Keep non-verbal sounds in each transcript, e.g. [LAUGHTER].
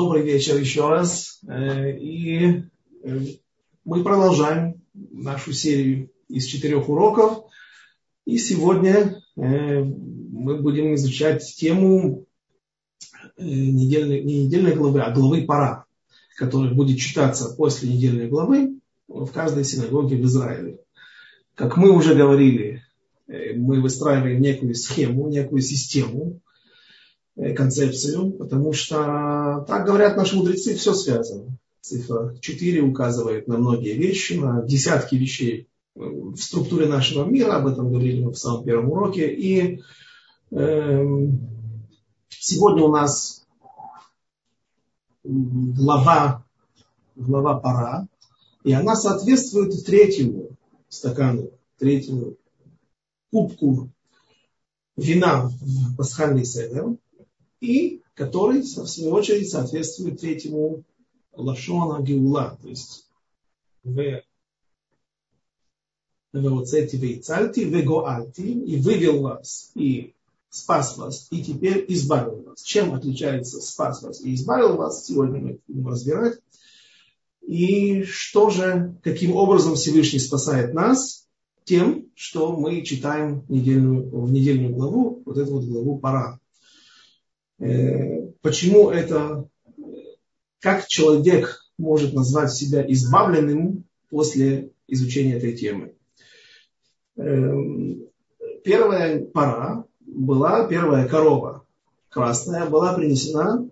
Добрый вечер еще раз. Э, и э, мы продолжаем нашу серию из четырех уроков. И сегодня э, мы будем изучать тему недельной, не недельной главы, а главы пора, которая будет читаться после недельной главы в каждой синагоге в Израиле. Как мы уже говорили, мы выстраиваем некую схему, некую систему, концепцию, потому что, так говорят наши мудрецы, все связано. Цифра 4 указывает на многие вещи, на десятки вещей э, в структуре нашего мира, об этом говорили мы в самом первом уроке. И э, сегодня у нас глава, глава пора, и она соответствует третьему стакану, третьему кубку вина в пасхальный седер и который, в свою очередь, соответствует третьему лашона геула, то есть в Веоцети вейцальти, вегоальти, и вывел вас, и спас вас, и теперь избавил вас. Чем отличается спас вас и избавил вас, сегодня мы будем разбирать. И что же, каким образом Всевышний спасает нас? Тем, что мы читаем недельную, в недельную главу, вот эту вот главу пора. Э, почему это, как человек может назвать себя избавленным после изучения этой темы. Э, первая пора была первая корова красная, была принесена,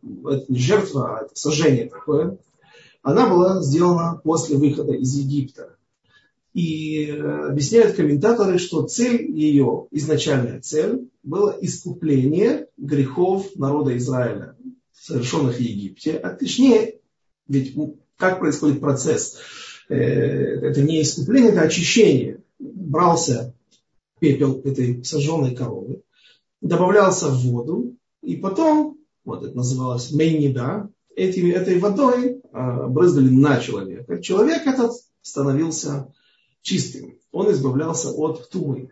жертва, сожжение такое, она была сделана после выхода из Египта. И э, объясняют комментаторы, что цель ее, изначальная цель, было искупление грехов народа Израиля, совершенных в Египте. А точнее, ведь как происходит процесс? Э, это не искупление, это очищение. Брался пепел этой сожженной коровы, добавлялся в воду, и потом, вот это называлось мейнида, этими, этой водой а, брызгали на человека. Человек этот становился чистым. Он избавлялся от тумы.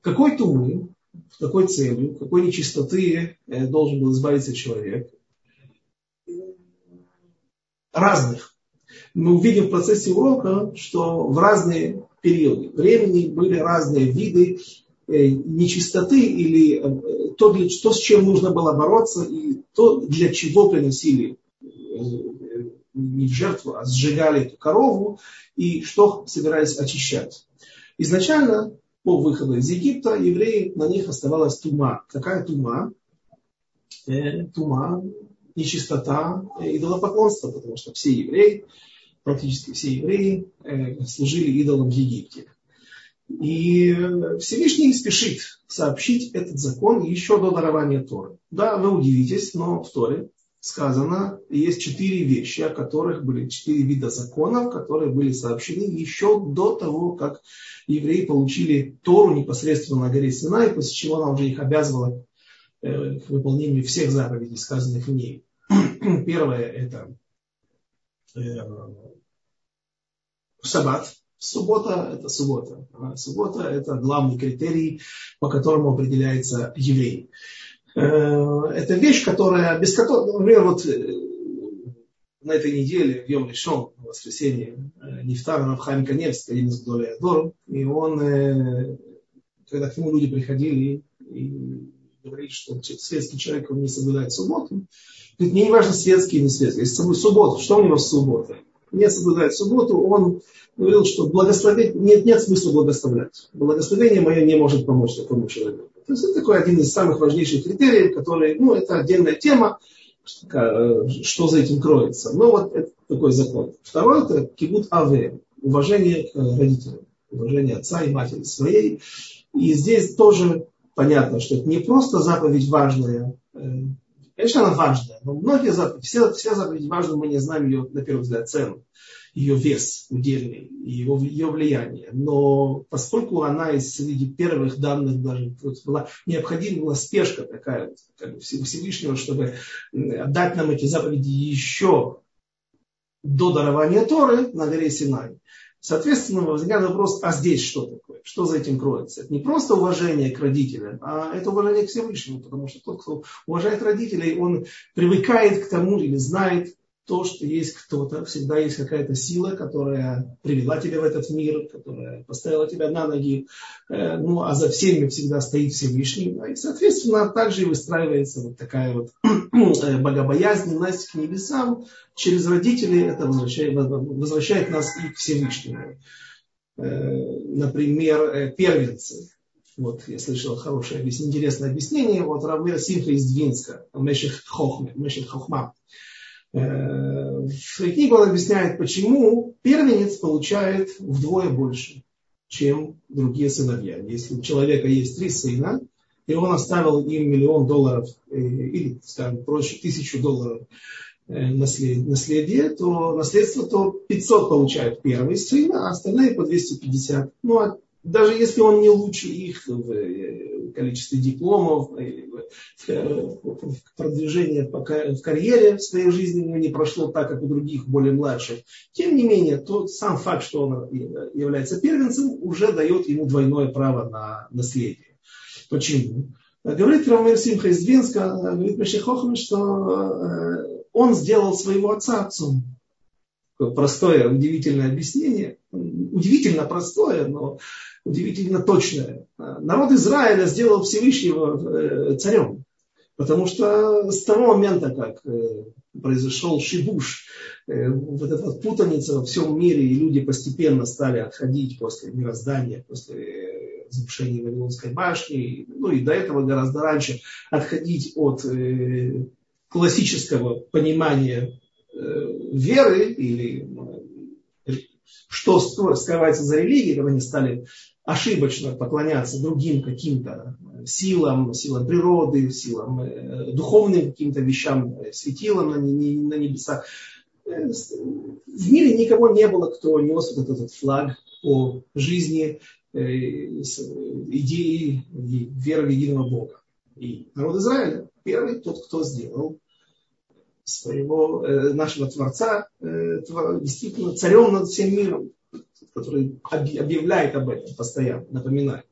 Какой тумы, какой целью, какой нечистоты э, должен был избавиться человек? Разных. Мы увидим в процессе урока, что в разные периоды времени были разные виды э, нечистоты или э, то, для, то, с чем нужно было бороться, и то, для чего приносили не в жертву, а сжигали эту корову, и что собирались очищать. Изначально, по выходу из Египта, евреи, на них оставалась тума. Какая тума? Э, тума, нечистота, э, идолопоклонство, потому что все евреи, практически все евреи, э, служили идолам в Египте. И Всевышний спешит сообщить этот закон еще до дарования Торы. Да, вы удивитесь, но в Торе сказано, есть четыре вещи, о которых были четыре вида законов, которые были сообщены еще до того, как евреи получили Тору непосредственно на горе Синай, после чего она уже их обязывала э, к выполнению всех заповедей, сказанных в ней. [CLEARS THROAT] Первое это э, шаббат. Суббота – это суббота. А суббота – это главный критерий, по которому определяется еврей. Э, это вещь, которая, без которой, например, вот э, на этой неделе, в Йом Лишон, в воскресенье, э, Нефтар Равхайм Каневский, один из Гдолей Адор, и он, когда к нему люди приходили и говорили, что светский человек он не соблюдает субботу, говорит, мне не важно светский или не светский, если субботу, что у него с субботой? Не соблюдает субботу, он говорил, что благословить, нет, нет смысла благословлять. Благословение мое не может помочь такому человеку. То есть это такой один из самых важнейших критериев, который, ну, это отдельная тема, что за этим кроется. Но вот это такой закон. Второй это кибут аве, уважение к родителям, уважение отца и матери своей. И здесь тоже понятно, что это не просто заповедь важная, э, конечно, она важная, но многие заповеди, все, все заповеди важные, мы не знаем ее, на первый взгляд, цену ее вес удельный, его, ее влияние. Но поскольку она из среди первых данных даже была необходима была спешка такая как бы Всевышнего, чтобы дать нам эти заповеди еще до дарования Торы на горе Синай. Соответственно, возникает вопрос, а здесь что такое? Что за этим кроется? Это не просто уважение к родителям, а это уважение к Всевышнему, потому что тот, кто уважает родителей, он привыкает к тому или знает, то, что есть кто-то, всегда есть какая-то сила, которая привела тебя в этот мир, которая поставила тебя на ноги, э, ну, а за всеми всегда стоит Всевышний. И, соответственно, также и выстраивается вот такая вот [CLEARS THROAT] э, богобоязненность к небесам. Через родителей это возвращает, нас и к Всевышнему. Э, например, первенцы. Вот я слышал хорошее, интересное объяснение. Вот Равмир Симха из Двинска, Меших Хохма. Меших Хохма. В своей книге он объясняет, почему первенец получает вдвое больше, чем другие сыновья. Если у человека есть три сына, и он оставил им миллион долларов, э, или, скажем проще, тысячу долларов э, наследие, то наследство то 500 получает первый сын, а остальные по 250. Ну, а даже если он не лучше их в э, количестве дипломов, э, в продвижении в карьере в своей жизни не прошло так, как у других более младших. Тем не менее, тот сам факт, что он является первенцем, уже дает ему двойное право на наследие. Почему? Говорит Рамир Симха из Двинска, говорит Мешехохам, что э, он сделал своего отца отцом простое, удивительное объяснение. Удивительно простое, но удивительно точное. Народ Израиля сделал Всевышнего э, царем. Потому что с того момента, как э, произошел шибуш, э, вот эта путаница во всем мире, и люди постепенно стали отходить после мироздания, после разрушения Вавилонской башни, ну и до этого гораздо раньше отходить от классического понимания веры или что скрывается за религией, когда они стали ошибочно поклоняться другим каким-то силам, силам природы, силам э, духовным каким-то вещам, э, светилам на, на небесах. Э, в мире никого не было, кто нес вот этот флаг по жизни, идеи веры в единого Бога. И народ Израиля первый тот, кто сделал своего, э, нашего Творца, э, действительно царем над всем миром, который объявляет об этом постоянно, напоминает.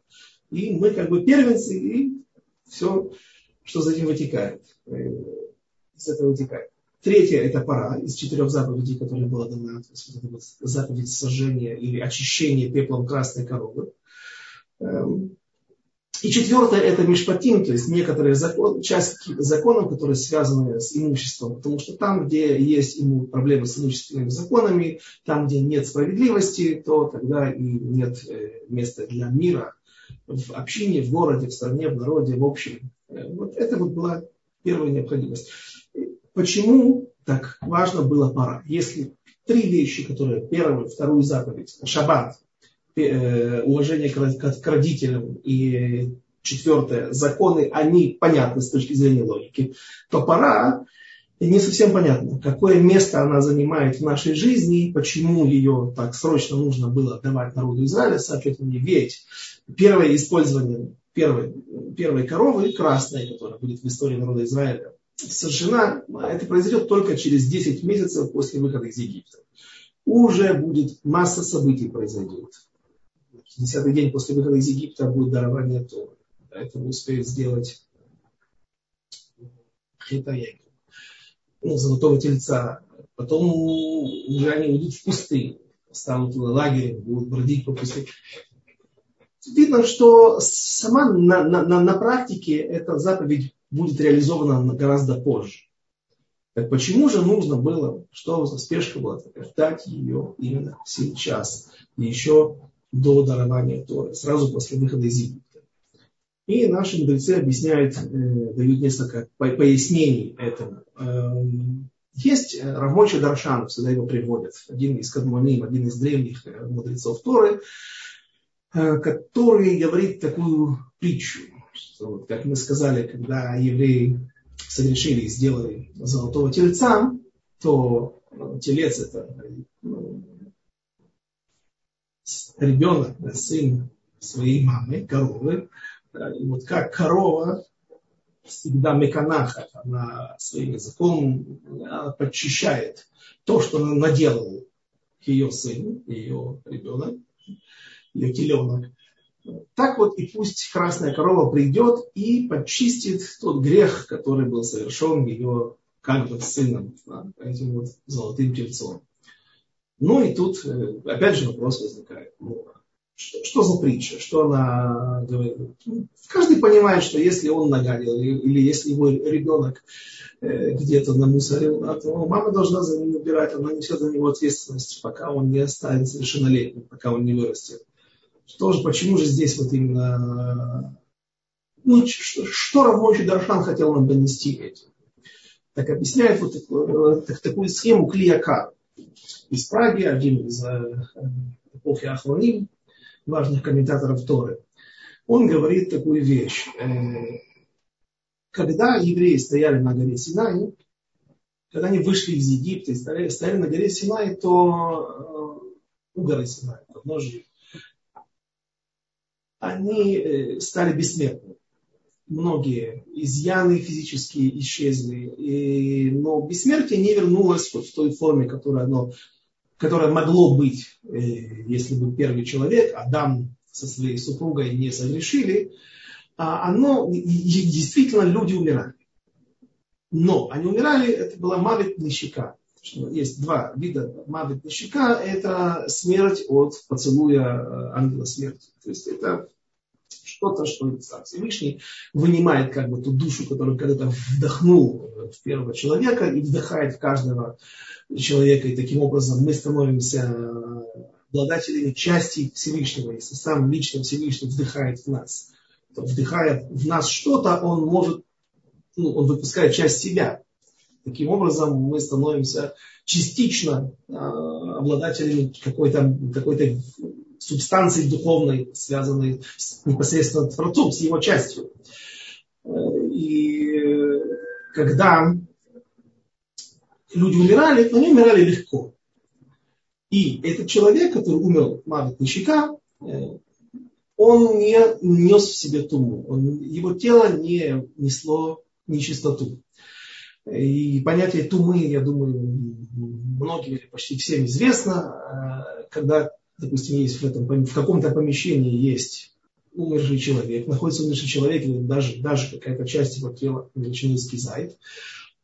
И мы как бы первенцы, и все, что за этим вытекает, э, из этого вытекает. Третье – это пора из четырех заповедей, которые была дана, то есть вот заповедь сожжения или очищения пеплом красной коровы. И четвертое – это мишпатим, то есть некоторые закон, часть законов, которые связаны с имуществом. Потому что там, где есть проблемы с имущественными законами, там, где нет справедливости, то тогда и нет э, места для мира в общине, в городе, в стране, в народе, в общем. Э, вот это вот была первая необходимость. Почему так важно было пора? Если три вещи, которые первую, вторую заповедь, шаббат, уважение к родителям. И четвертое, законы, они понятны с точки зрения логики, то пора не совсем понятно, какое место она занимает в нашей жизни, почему ее так срочно нужно было давать народу Израиля, соответственно, ведь первое использование первой, первой коровы, красной, которая будет в истории народа Израиля, сожжена, это произойдет только через 10 месяцев после выхода из Египта. Уже будет масса событий произойдет десятый день после выхода из Египта будет дарование Торы. Это успеют сделать Хитаягу, ну, золотого тельца. Потом уже они уйдут в пустыню, станут лагерем, будут бродить по пустыне. Видно, что сама на, на, на, на практике эта заповедь будет реализована гораздо позже. Так почему же нужно было, что за спешка была такая, дать ее именно сейчас? И еще до дарования Торы, сразу после выхода из Египта. И наши мудрецы объясняют, э, дают несколько пояснений этому. Эм, есть э, Равмоча Даршан, всегда его приводят, один из Кадмоним, один из древних э, мудрецов Торы, который говорит такую притчу, что, как мы сказали, когда евреи согрешили и сделали золотого тельца, то телец это ребенок, сын своей мамы, коровы. И вот как корова всегда меканаха, она своим языком она подчищает то, что она наделал ее сын, ее ребенок, ее теленок. Так вот и пусть красная корова придет и почистит тот грех, который был совершен ее как бы сыном, этим вот золотым тельцом. Ну и тут э, опять же вопрос возникает. Ну, что, что за притча? Что она говорит? Ну, каждый понимает, что если он нагадил, или, если его ребенок э, где-то намусорил, то мама должна за ним убирать, она несет за него ответственность, пока он не станет совершеннолетним, пока он не вырастет. Что же, почему же здесь вот именно... Ну, что, что Равмойши Дархан хотел нам донести этим? Так объясняет вот такую, так, такую схему Клияка из Праги, один из э, эпохи Ахлоним, важных комментаторов Торы. Он говорит такую вещь. Э, когда евреи стояли на горе Синай, когда они вышли из Египта и стояли, стояли на горе Синай, то э, у горы Синай, подножие они стали бессмертными. Многие изъяны физические исчезли, и, но бессмертие не вернулось вот в той форме, которая, оно, которая могло быть, э, если бы первый человек, Адам со своей супругой не согрешили, а оно, действительно люди умирали. Но они умирали, это была мавит нищика. Есть два вида мавит нищика. Это смерть от поцелуя э, ангела смерти. То есть это что-то, что Всевышний вынимает как бы ту душу, которую когда-то вдохнул в первого человека и вдыхает в каждого человека. И таким образом мы становимся обладателями части Всевышнего. Если сам лично Всевышний вдыхает в нас, то вдыхая в нас что-то, он может, ну, он выпускает часть себя. Таким образом мы становимся частично э, обладателями какой-то какой субстанции духовной, связанной с, непосредственно с Творцом, с его частью. Э, и э, когда люди умирали, они умирали легко. И этот человек, который умер Мавит Нищика, э, он не нес в себе туму. Он, его тело не несло нечистоту. И понятие тумы, я думаю, многим или почти всем известно, когда допустим, есть в, этом, в каком-то помещении есть умерший человек, находится умерший человек, или даже, даже какая-то часть его тела величины скизает,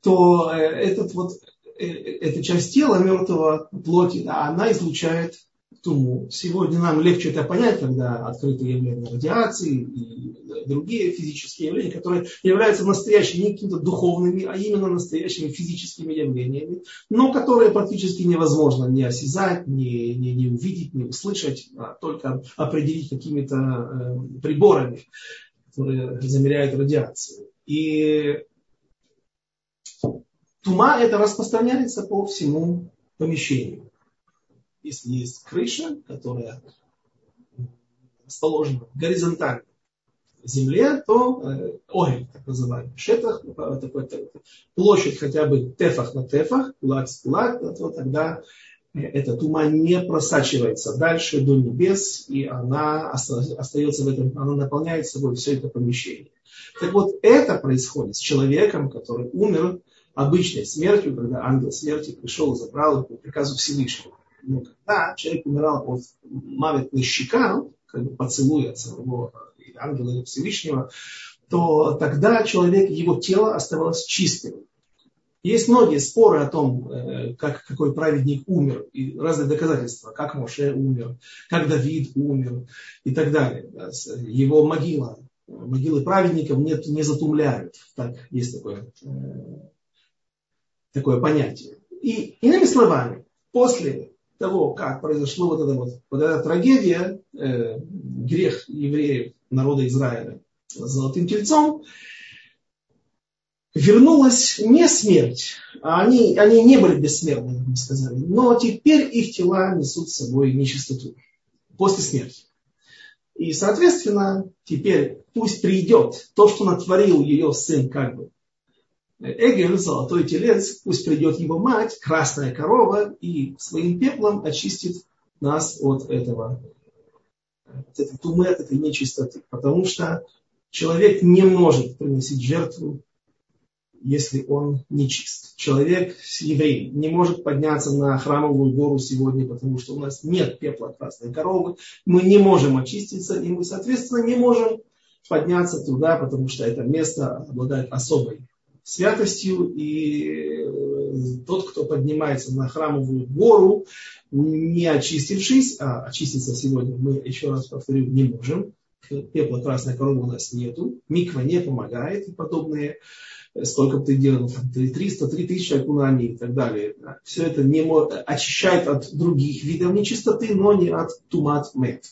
то э, этот вот, э, эта часть тела мертвого плоти, она излучает туму. Сегодня нам легче это понять, когда открыты явления радиации и другие физические явления, которые являются настоящими, не какими-то духовными, а именно настоящими физическими явлениями, но которые практически невозможно не осязать, не, не, не увидеть, не услышать, а только определить какими-то э, приборами, которые замеряют радиацию. И тума это распространяется по всему помещению если есть крыша, которая расположена горизонтально в земле, то э, огонь, так называемый, шетах, э, такой, площадь хотя бы тефах на тефах, кулак с кулак, то тогда э, эта тума не просачивается дальше до небес, и она остается в этом, она наполняет собой все это помещение. Так вот, это происходит с человеком, который умер обычной смертью, когда ангел смерти пришел и забрал его по приказу Всевышнего. Но когда человек умирал от мавит щека, как бы поцелуя самого ангела или Всевышнего, то тогда человек, его тело оставалось чистым. Есть многие споры о том, э, как, какой праведник умер, и разные доказательства, как Моше умер, как Давид умер и так далее. Его могила, могилы праведников нет, не затумляют. Так, есть такое, э, такое понятие. И иными словами, после того, как произошла вот эта, вот, вот эта трагедия, э, грех евреев, народа Израиля с золотым тельцом, вернулась не смерть, а они, они не были бессмертны, как мы сказали, но теперь их тела несут с собой нечистоту после смерти. И, соответственно, теперь пусть придет то, что натворил ее сын, как бы, Эгель, золотой телец, пусть придет его мать, красная корова, и своим пеплом очистит нас от этого, от этой тумы, от этой нечистоты. Потому что человек не может приносить жертву если он нечист. Человек, еврей, не может подняться на храмовую гору сегодня, потому что у нас нет пепла красной коровы, мы не можем очиститься, и мы, соответственно, не можем подняться туда, потому что это место обладает особой святостью, и э, тот, кто поднимается на храмовую гору, не очистившись, а очиститься сегодня мы, еще раз повторю, не можем, пепла красной коровы у нас нету, миква не помогает и подобные, э, сколько бы ты делал, 300, 3000 окунаний и так далее. Все это не очищает от других видов нечистоты, но не от тумат мед.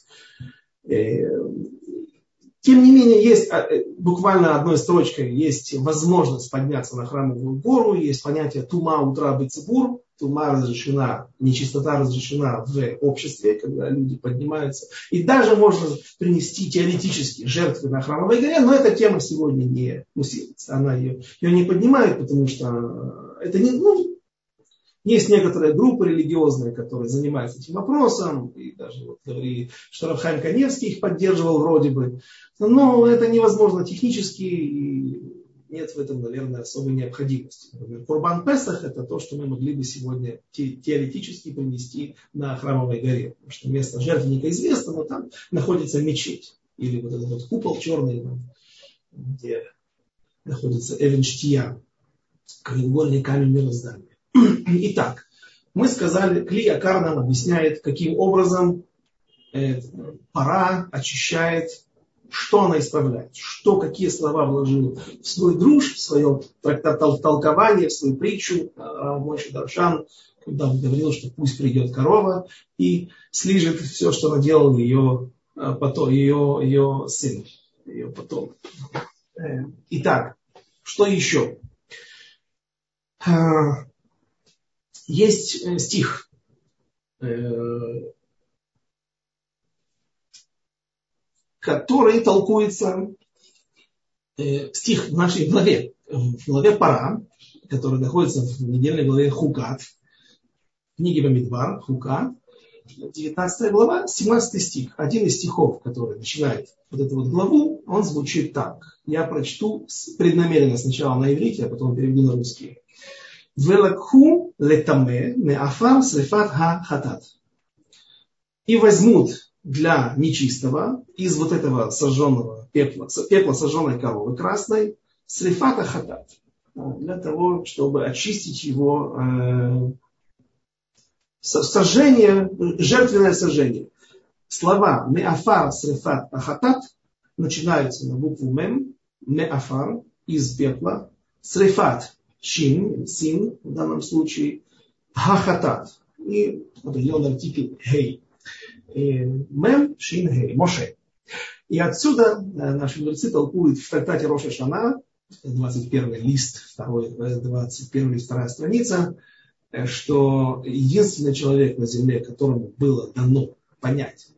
Э, тем не менее, есть а, э, буквально одной строчкой есть возможность подняться на храмовую гору, есть понятие тума утра бецибур, тума разрешена, нечистота разрешена в обществе, когда люди поднимаются. И даже можно принести теоретически жертвы на храмовой горе, но эта тема сегодня не усилится. Она ее, ее не поднимает, потому что это не, ну, есть некоторые группы религиозные, которые занимаются этим вопросом, и даже вот говорили, что Рафхайм Каневский их поддерживал вроде бы. Но это невозможно технически, и нет в этом, наверное, особой необходимости. Например, Курбан Песах – это то, что мы могли бы сегодня теоретически принести на Храмовой горе. Потому что место жертвенника известно, но там находится мечеть. Или вот этот вот купол черный, где находится Эвенштия, краеугольный камень мироздания. Итак, мы сказали, Кли Акар нам объясняет, каким образом э, пора очищает, что она исправляет, что, какие слова вложил в свой друж, в свое толкование, в свою притчу а, Мойши Даршан, когда он говорил, что пусть придет корова и слижет все, что наделал ее, а, потом, ее, ее сын, ее потом. Э, итак, что еще? Есть э, стих, э, который толкуется, э, стих в нашей главе, в главе Пара, который находится в недельной главе Хукат, книги Бамидбар, Хукат, 19 глава, 17 стих. Один из стихов, который начинает вот эту вот главу, он звучит так. Я прочту преднамеренно сначала на иврите, а потом переведу на русский. Велакху летаме меафар срефат ха хатат. И возьмут для нечистого из вот этого сожженного пепла, пепла сожженной коровы красной, срефата хатат. Для того, чтобы очистить его э, сожжение, жертвенное сожжение. Слова меафар срефат ахатат начинаются на букву мем, меафар из пепла, срефат чин, син в данном случае, хахатат и определенный артикль хей. Мем, шин, хей, моше. И отсюда наши мудрецы толкуют в трактате Роша Шана, 21 лист, 2, 21 вторая страница, что единственный человек на земле, которому было дано понять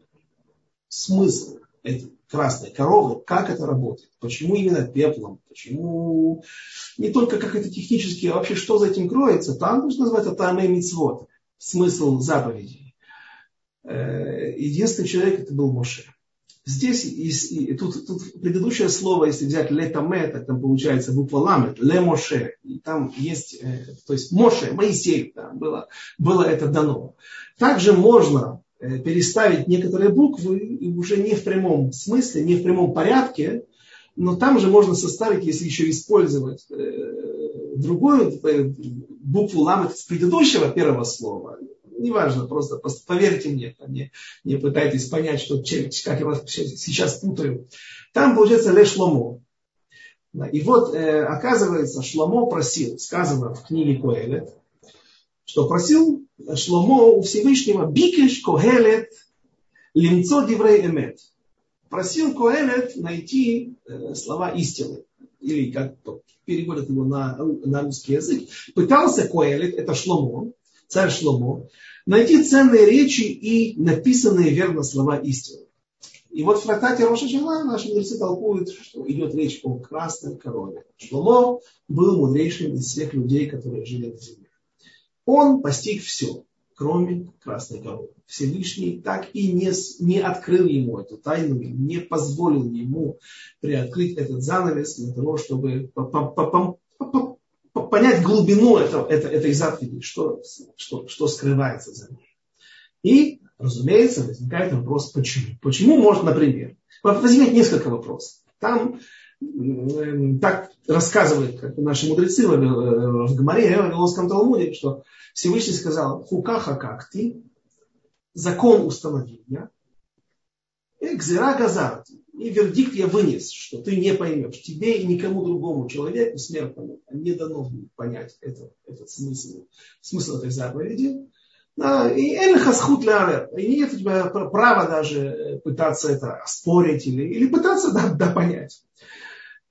смысл этой красной коровы, как это работает, почему именно пеплом, почему не только как это технически, а вообще что за этим кроется, там нужно назвать это Мицвод, смысл заповедей. Э, единственный человек это был Моше. Здесь и, и, тут, тут предыдущее слово, если взять летаме, так там получается буква ламет, ле Моше. И там есть, э, то есть Моше, Моисей, да, было, было это дано. Также можно переставить некоторые буквы уже не в прямом смысле, не в прямом порядке, но там же можно составить, если еще использовать э, другую э, букву ламет с предыдущего первого слова. Неважно, просто, поверьте мне, не, не пытайтесь понять, что, как я вас сейчас путаю. Там получается ле шломо. И вот, оказывается, Шломо просил, сказано в книге Коэлет, что просил Шломо у Всевышнего Бикеш Когелет Лимцо Диврей Эмет. Просил Коэлет найти э, слова истины. Или как переводят его на, на русский язык. Пытался Коэлет, это Шломо, царь Шломо, найти ценные речи и написанные верно слова истины. И вот в трактате Роша Шана наши мудрецы толкуют, что идет речь о красной корове. Шломо был мудрейшим из всех людей, которые жили на земле. Он постиг все, кроме красной коровы. Всевышний так и не, не открыл ему эту тайну, не позволил ему приоткрыть этот занавес для того, чтобы понять глубину этого, это, этой заповеди, что, что, что скрывается за ней. И, разумеется, возникает вопрос, почему. Почему может, например, возникает несколько вопросов. Там так рассказывают как наши мудрецы в, в Гамаре, в Вавилонском Талмуде, что Всевышний сказал, хукаха как ты, закон установил я, экзера газарти, и вердикт я вынес, что ты не поймешь. Тебе и никому другому человеку, смертному, не дано понять это, этот смысл, смысл этой заповеди. Да, и эльхасхут лярер. И нет у тебя права даже пытаться это спорить или, или пытаться да, да, понять.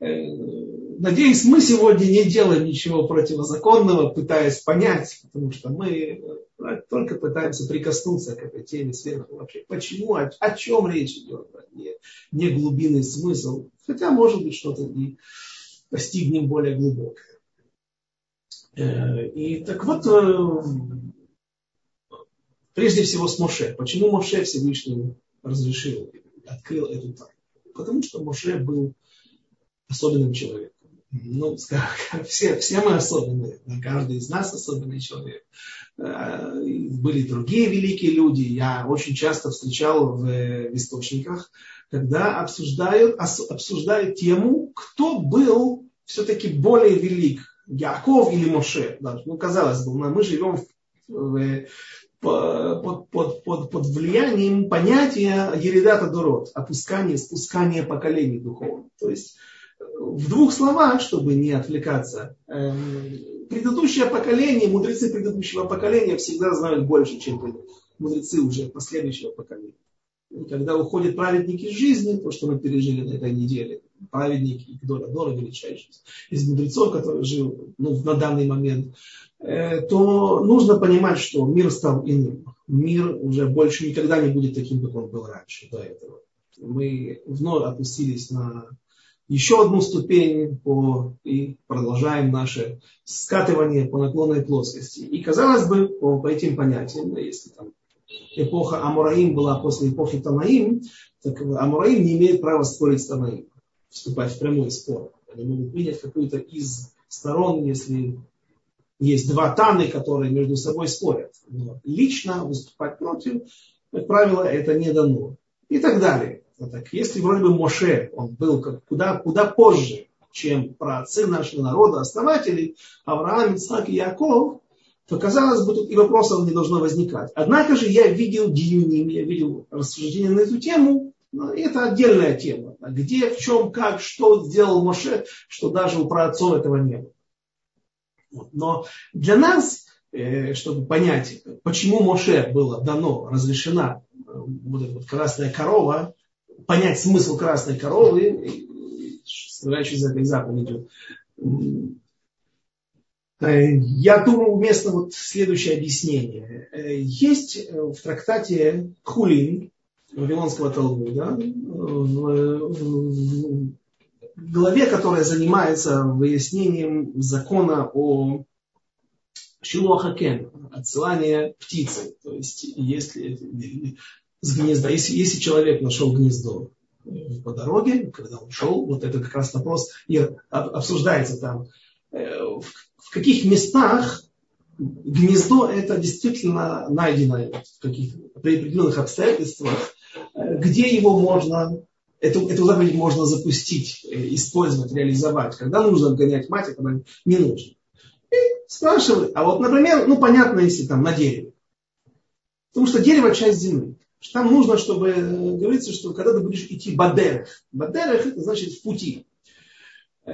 Э, надеюсь, мы сегодня не делаем ничего противозаконного, пытаясь понять, потому что мы э, только пытаемся прикоснуться к этой теме сверху вообще. Почему, о, о чем речь идет, не, не глубинный смысл, хотя, может быть, что-то и постигнем более глубокое. Э, и так вот, прежде всего с Моше. Почему Моше Всевышний разрешил, открыл эту тайну? Потому что Моше был особенным человеком. Ну, скажем, [LAUGHS] все, все мы особенные, каждый из нас особенный человек. Э, были другие великие люди. Я очень часто встречал в, в источниках, когда обсуждают, обсуждают тему, кто был все-таки более велик, Яков или Моше. Ну, казалось бы, мы живем в, под, под, под, под влиянием понятия Еридата Дород, опускание, спускание поколений духовных. То есть в двух словах, чтобы не отвлекаться, эм, предыдущее поколение, мудрецы предыдущего поколения всегда знают больше, чем мудрецы уже последующего поколения. И когда уходят праведники из жизни, то, что мы пережили на этой неделе, праведники и Дора величайший, из мудрецов, который жил ну, на данный момент, э, то нужно понимать, что мир стал иным. Мир уже больше никогда не будет таким, как он был раньше, до этого. Мы вновь опустились на еще одну ступень по, и продолжаем наше скатывание по наклонной плоскости. И казалось бы, по, по этим понятиям, если там эпоха Амураим была после эпохи Танаим, так Амураим не имеет права спорить с Танаим, вступать в прямой спор. Они могут принять какую-то из сторон, если есть два Таны, которые между собой спорят. Но лично выступать против, как правило, это не дано. И так далее. Так если вроде бы Моше, он был как, куда, куда позже, чем про отцы нашего народа, основателей, Авраам, Ицхак и Яков, то, казалось бы, тут и вопросов не должно возникать. Однако же я видел диюним, я видел рассуждения на эту тему, но это отдельная тема. Где, в чем, как, что сделал Моше, что даже у праотцов этого не было. Но для нас, э, чтобы понять, почему Моше было дано, разрешена э, вот эта вот красная корова, понять смысл красной коровы, скрывающий за этой заповедью. Э, я думаю, уместно вот следующее объяснение. Э, есть э, в трактате Хулин Вавилонского Талмуда, в главе, которая занимается выяснением закона о Шилуахакен, отсылание птицы. То есть, если с гнезда. Если, если человек нашел гнездо э, по дороге, когда он шел, вот это как раз вопрос и обсуждается там, э, в, каких местах гнездо это действительно найдено в каких при определенных обстоятельствах, э, где его можно, эту, эту заповедь можно запустить, использовать, реализовать, когда нужно гонять мать, а когда не нужно. И спрашивали, а вот, например, ну понятно, если там на дереве. Потому что дерево часть земли. Там нужно, чтобы э, говорится, что когда ты будешь идти бадерех. Бадерех это значит в пути. Э,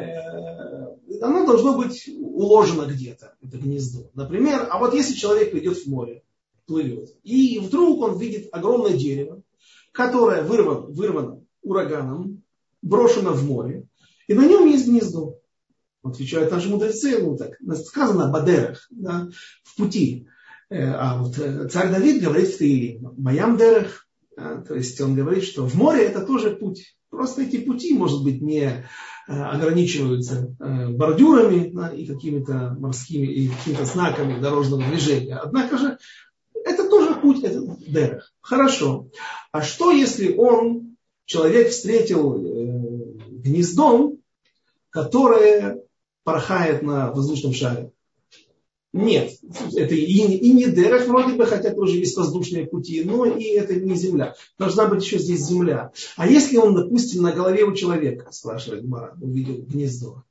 оно должно быть уложено где-то, это гнездо. Например, а вот если человек идет в море, плывет, и вдруг он видит огромное дерево, которое вырвано, вырвано ураганом, брошено в море, и на нем есть гнездо. Отвечают наши мудрецы, ну так, сказано бадерах, да, в пути. Э, а вот э, царь Давид говорит в Таиле, Маям Дерех, то есть он говорит, что в море это тоже путь. Просто эти пути, может быть, не э, ограничиваются бордюрами да, и какими-то морскими и какими-то знаками дорожного движения. Однако же это тоже путь, это Дерех. Хорошо. А что, если он, человек, встретил гнездом, которое порхает на воздушном шаре. Нет, это и, и не Дерах вроде бы, хотя тоже есть воздушные пути, но и это не Земля. Должна быть еще здесь Земля. А если он, допустим, на голове у человека, спрашивает Мара, увидел гнездо,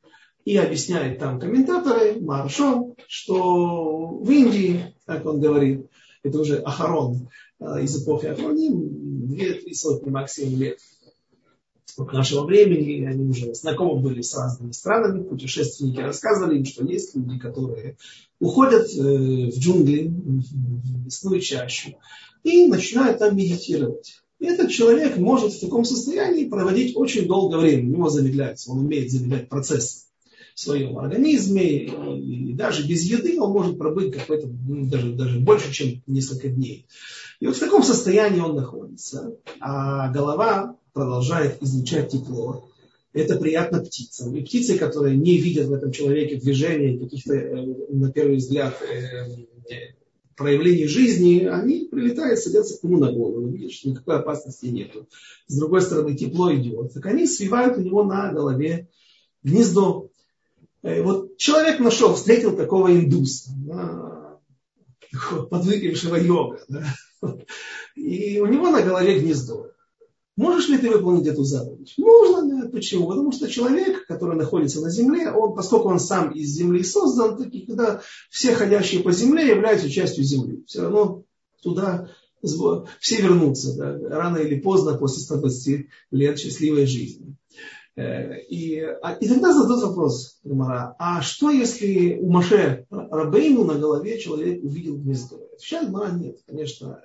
и объясняет там комментаторы, Маршо, что в Индии, как он говорит, это уже Ахарон э, из эпохи Ахроним, две-три сотни максимум лет нашего времени, они уже знакомы были с разными странами, путешественники рассказывали им, что есть люди, которые уходят э, в джунгли, в лесную чащу, и начинают там медитировать. И этот человек может в таком состоянии проводить очень долгое время. У него замедляется, он умеет замедлять процессы в своем организме, и даже без еды он может пробыть какой-то, ну, даже, даже больше, чем несколько дней. И вот в таком состоянии он находится, а голова продолжает излучать тепло. Это приятно птицам. И птицы, которые не видят в этом человеке движения, каких-то, э, на первый взгляд, э, проявлений жизни, они прилетают, садятся к нему на голову, что никакой опасности нет. С другой стороны, тепло идет. Так они свивают у него на голове гнездо. Э, вот человек нашел, встретил такого индуса, да, подвыпившего йога, да, [LAUGHS] и у него на голове гнездо. Можешь ли ты выполнить эту заповедь? Можно, да. Почему? Потому что человек, который находится на земле, он, поскольку он сам из земли создан, таки, когда все ходящие по земле являются частью земли. Все равно туда все вернутся, да, рано или поздно, после 120 лет счастливой жизни. Э, и, а, и тогда задают вопрос, Гумара, а что если у Маше Рабейну на голове человек увидел гнездо? Сейчас Гумара нет, конечно,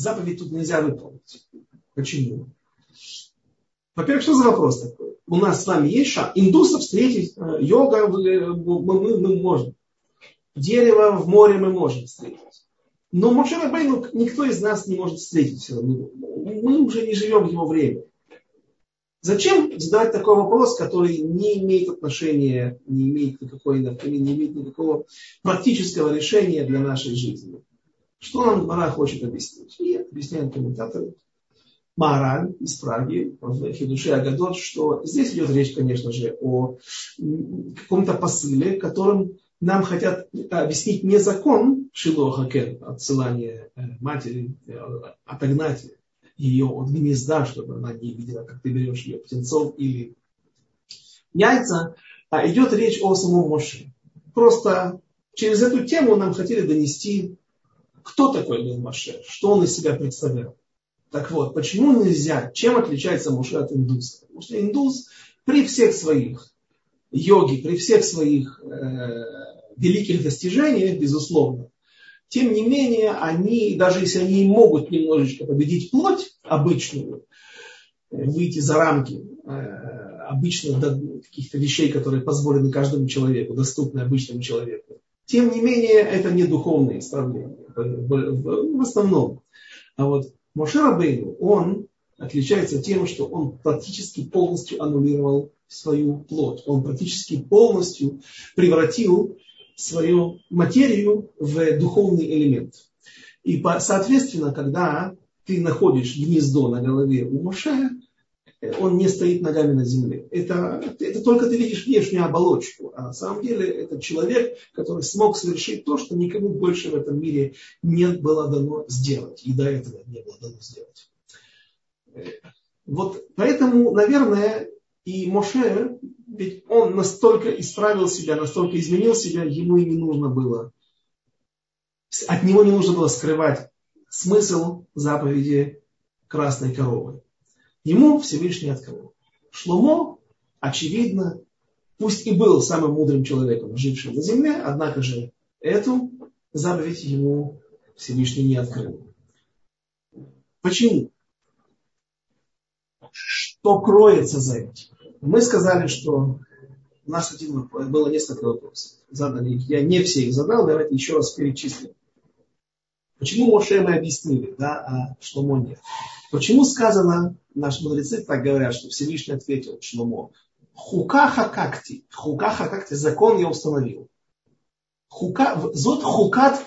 заповедь тут нельзя выполнить. Почему? Во-первых, что за вопрос такой? У нас с вами есть шаг. Индусов встретить, э, йога мы, мы, мы можем. Дерево в море мы можем встретить. Но Моше Рабейну никто из нас не может встретить. Мы уже не живем в его время. Зачем задавать такой вопрос, который не имеет отношения, не имеет никакой, не имеет никакого практического решения для нашей жизни? Что нам Мара хочет объяснить? И объясняют комментаторы. Мораль из Праги, в Хидуше Агадот, что здесь идет речь, конечно же, о каком-то посыле, которым нам хотят объяснить не закон Шилоха Кен, отсылание э, матери, э, отогнать ее от гнезда, чтобы она не видела, как ты берешь ее птенцов или яйца, а идет речь о самом Моше. Просто через эту тему нам хотели донести, кто такой был Моше, что он из себя представлял. Так вот, почему нельзя, чем отличается Моше от индуса? Потому что индус при всех своих йоги, при всех своих э, великих достижениях, безусловно, тем не менее, они, даже если они могут немножечко победить плоть обычную, э, выйти за рамки э, обычных каких-то вещей, которые позволены каждому человеку, доступны обычному человеку, тем не менее, это не духовные исправления в основном. А вот Мошер Бейну, он отличается тем, что он практически полностью аннулировал свою плоть. Он практически полностью превратил свою материю в духовный элемент. И соответственно, когда ты находишь гнездо на голове у Моше, он не стоит ногами на земле. Это, это только ты видишь внешнюю оболочку. А на самом деле это человек, который смог совершить то, что никому больше в этом мире не было дано сделать. И до этого не было дано сделать. Вот поэтому, наверное, и Моше, ведь он настолько исправил себя, настолько изменил себя, ему и не нужно было, от него не нужно было скрывать смысл заповеди красной коровы. Ему Всевышний открыл. Шломо, очевидно, пусть и был самым мудрым человеком, жившим на земле, однако же эту заповедь ему Всевышний не открыл. Почему? Что кроется за этим? Мы сказали, что у нас один, было несколько вопросов. Задали их. Я не все их задал, давайте еще раз перечислим. Почему Моше мы объяснили, да, а Шломо нет? Почему сказано, наши мудрецы так говорят, что Всевышний ответил Шломо, Хукаха какти, хукаха какти, закон я установил. Хука, зод хукат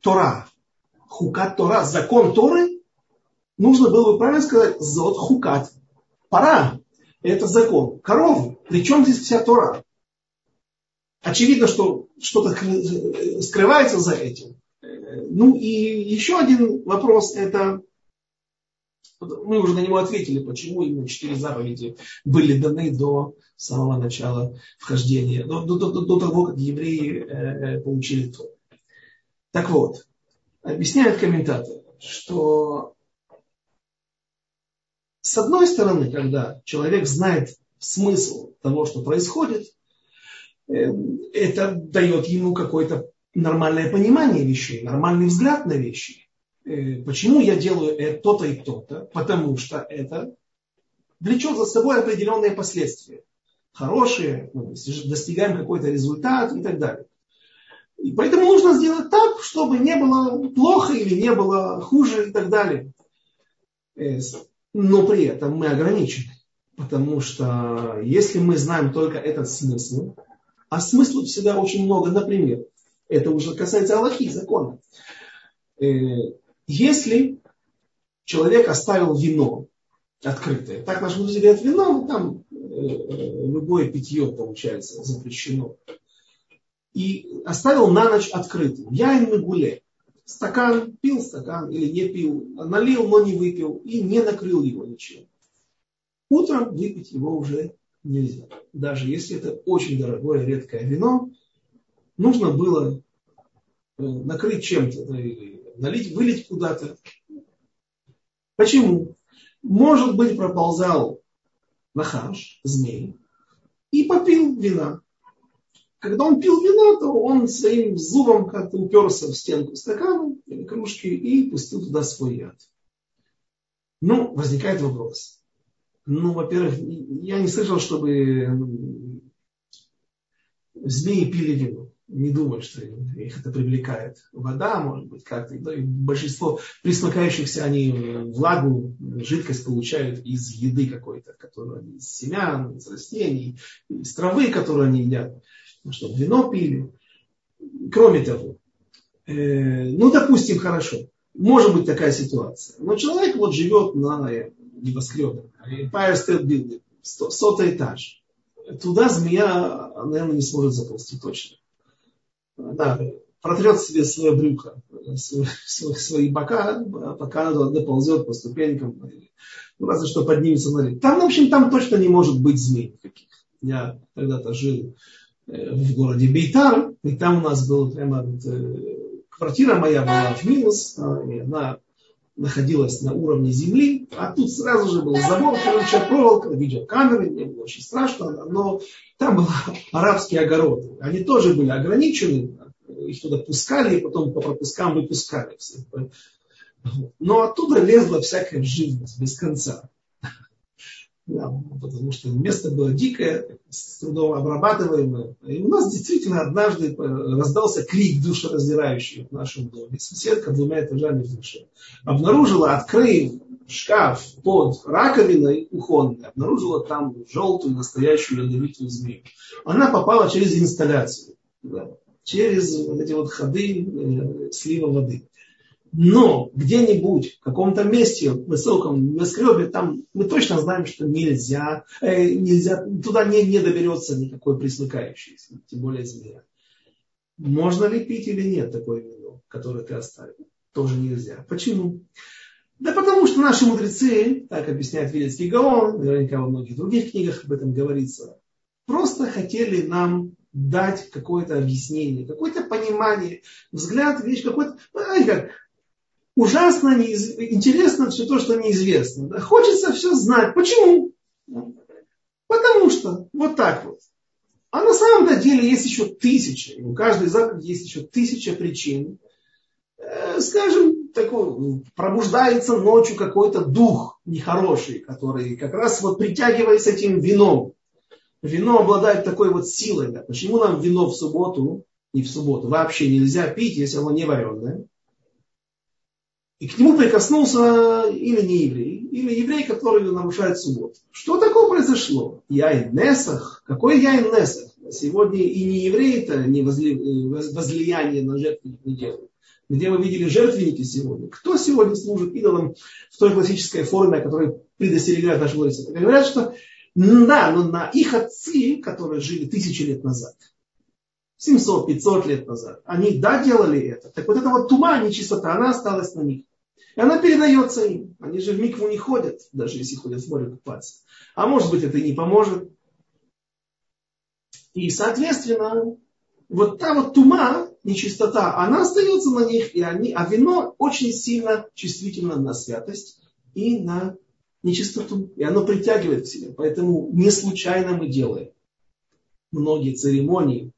Тора. Хукат Тора, закон Торы, нужно было бы правильно сказать, зод хукат. Пора. Это закон. Коровы. Причем здесь вся Тора? Очевидно, что что-то скрывается за этим. Ну и еще один вопрос, это мы уже на него ответили, почему именно четыре заповеди были даны до самого начала вхождения, до, до, до, до того, как евреи э, получили то. Так вот, объясняют комментаторы, что с одной стороны, когда человек знает смысл того, что происходит, э, это дает ему какое-то нормальное понимание вещей, нормальный взгляд на вещи. Э, почему я делаю то-то и то-то? Потому что это влечет за собой определенные последствия. Хорошие, ну, достигаем какой-то результат и так далее. И поэтому нужно сделать так, чтобы не было плохо или не было хуже и так далее. Э, но при этом мы ограничены. Потому что если мы знаем только этот смысл, а смыслов всегда очень много, например, это уже касается Аллахи, закона. Если человек оставил вино открытое, так наши мудрецы говорят, вино, там э, любое питье получается запрещено, и оставил на ночь открытым, я им гуле, стакан, пил стакан или не пил, налил, но не выпил и не накрыл его ничем. Утром выпить его уже нельзя. Даже если это очень дорогое, редкое вино, нужно было э, накрыть чем-то, налить, вылить куда-то. Почему? Может быть, проползал нахаш, змей, и попил вина. Когда он пил вино, то он своим зубом как-то уперся в стенку стакана или кружки и пустил туда свой яд. Ну, возникает вопрос. Ну, во-первых, я не слышал, чтобы змеи пили вино не думаю, что их это привлекает. Вода, может быть, как-то. Большинство присмыкающихся, они влагу, жидкость получают из еды какой-то, которую они из семян, из растений, из травы, которую они едят. Ну, что, вино пили. Кроме того, э, ну, допустим, хорошо, может быть такая ситуация. Но человек вот живет на небоскребе, Empire State Building, сотый этаж. Туда змея, наверное, не сможет заползти точно да, протрет себе свое брюхо, свои, свои бока, пока она доползет по ступенькам. Ну, разве что поднимется на Там, в общем, там точно не может быть змей никаких. Я когда-то жил э, в городе Бейтар, и там у нас была прямо э, квартира моя была в минус, а, и она находилась на уровне земли, а тут сразу же был забор, короче, проволока, видеокамеры, мне было очень страшно, но там был [LAUGHS] арабские огороды. Они тоже были ограничены, их туда пускали, и потом по пропускам выпускали. Но оттуда лезла всякая живность без конца. Потому что место было дикое, с трудом обрабатываемое. И у нас действительно однажды раздался крик душераздирающий в нашем доме. Соседка двумя этажами выше обнаружила, открыв шкаф под раковиной кухонной, обнаружила там желтую настоящую ядовитую змею. Она попала через инсталляцию, через эти вот ходы э, слива воды. Но где-нибудь, в каком-то месте, высоком небоскребе, там мы точно знаем, что нельзя, э, нельзя туда не, не доберется никакой присмыкающийся, тем более змея. Можно ли пить или нет такое вино, которое ты оставил? Тоже нельзя. Почему? Да потому что наши мудрецы, так объясняет Вилецкий Гаон, наверняка во многих других книгах об этом говорится, просто хотели нам дать какое-то объяснение, какое-то понимание, взгляд, вещь, какой-то, как, ужасно неиз... интересно все то, что неизвестно. Да? Хочется все знать. Почему? Потому что вот так вот. А на самом деле есть еще тысячи, у каждой заповеди есть еще тысяча причин. Э, скажем, такой, пробуждается ночью какой-то дух нехороший, который как раз вот притягивается этим вином. Вино обладает такой вот силой. Да? Почему нам вино в субботу, не в субботу, вообще нельзя пить, если оно не вареное? И к нему прикоснулся или не еврей, или еврей, который нарушает субботу. Что такое произошло? Яин Несах? Какой Яин Несах? Сегодня и не евреи-то не возли, возлияние на жертвенник не делают. Где вы видели жертвенники сегодня? Кто сегодня служит идолам в той классической форме, о которой предостерегают наши мудрецы? Говорят, что Да, но на их отцы, которые жили тысячи лет назад, 700-500 лет назад, они, да, делали это. Так вот эта вот тума, нечистота, она осталась на них. И она передается им. Они же в микву не ходят, даже если ходят в море купаться. А может быть, это и не поможет. И, соответственно, вот та вот тума, нечистота, она остается на них, и они, а вино очень сильно чувствительно на святость и на нечистоту. И оно притягивает к себе. Поэтому не случайно мы делаем многие церемонии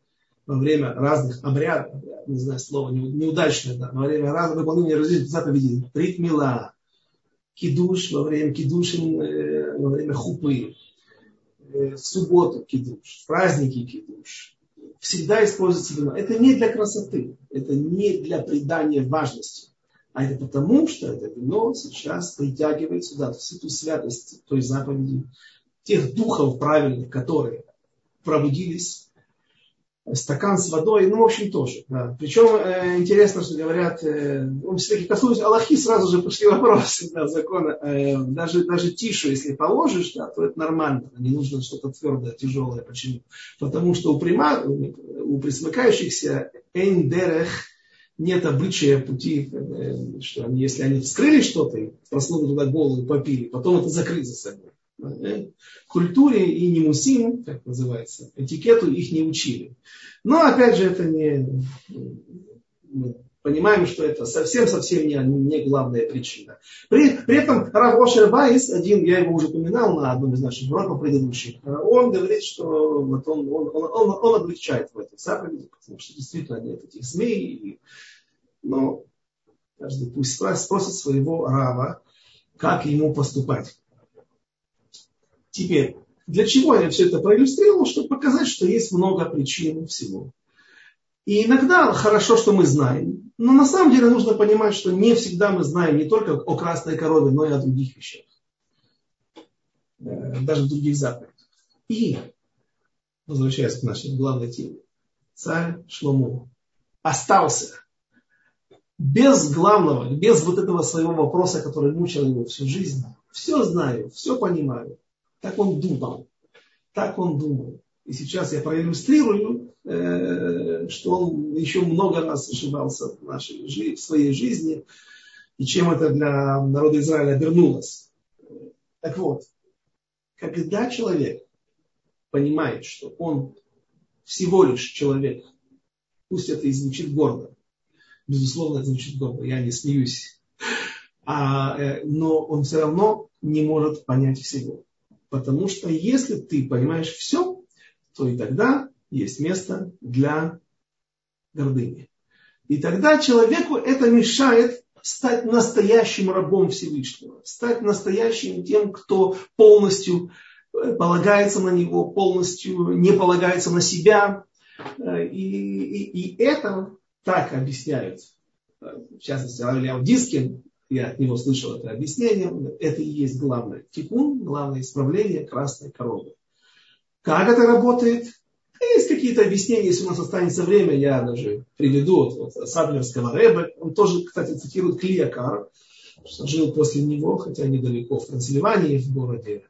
во время разных обрядов, не знаю слово неудачное, да, во время разных выполнения различных заповедей, притмила, кидуш во время кидушин, э, во время хупы, э, в субботу кидуш, в праздники кидуш. Всегда используется вино. Это не для красоты, это не для придания важности. А это потому, что это вино сейчас притягивает сюда всю ту святость той заповеди, тех духов правильных, которые пробудились, стакан с водой, ну, в общем, тоже. Да. Причем э, интересно, что говорят, э, ну, все-таки коснулись Аллахи, сразу же пошли [LAUGHS] вопросы да, закона. Э, даже, даже тишу, если положишь, да, то это нормально. Не нужно что-то твердое, тяжелое. Почему? Потому что у, прима, у присмыкающихся эндерех нет обычая пути, э, что они, если они вскрыли что-то, проснули туда голову, попили, потом это закрыть за собой. Культуре и не мусим, как называется, этикету их не учили. Но опять же это не... Мы понимаем, что это совсем-совсем не, не главная причина. При, при этом Рав Ошер один, я его уже упоминал на одном из наших уроков предыдущих, он говорит, что вот он, он, он, он, он облегчает в этой заповеди, потому что действительно нет этих змей. Но каждый пусть спросит своего Рава, как ему поступать. Теперь, для чего я все это проиллюстрировал? Чтобы показать, что есть много причин всего. И иногда хорошо, что мы знаем, но на самом деле нужно понимать, что не всегда мы знаем не только о красной корове, но и о других вещах. Э, даже в других заповедях. И, возвращаясь к нашей главной теме, царь Шлому остался без главного, без вот этого своего вопроса, который мучил его всю жизнь. Все знаю, все понимаю. Так он думал. Так он думал. И сейчас я проиллюстрирую, э, что он еще много раз ошибался в, нашей, в своей жизни, и чем это для народа Израиля обернулось. Так вот, когда человек понимает, что он всего лишь человек, пусть это и звучит гордо, безусловно, это звучит гордо, я не смеюсь, а, э, но он все равно не может понять всего. Потому что если ты понимаешь все, то и тогда есть место для гордыни. И тогда человеку это мешает стать настоящим рабом Всевышнего, стать настоящим тем, кто полностью э, полагается на него, полностью не полагается на себя. Э, и, и, и это так объясняют, э, в частности, Равлиав Дискин, я от него слышал это объяснение, это и есть главное тикун, главное исправление красной коровы. Как это работает? Есть какие-то объяснения, если у нас останется время, я даже приведу от, от Саблерского Рэба. Он тоже, кстати, цитирует Клиакар, что жил после него, хотя недалеко в Трансильвании, в городе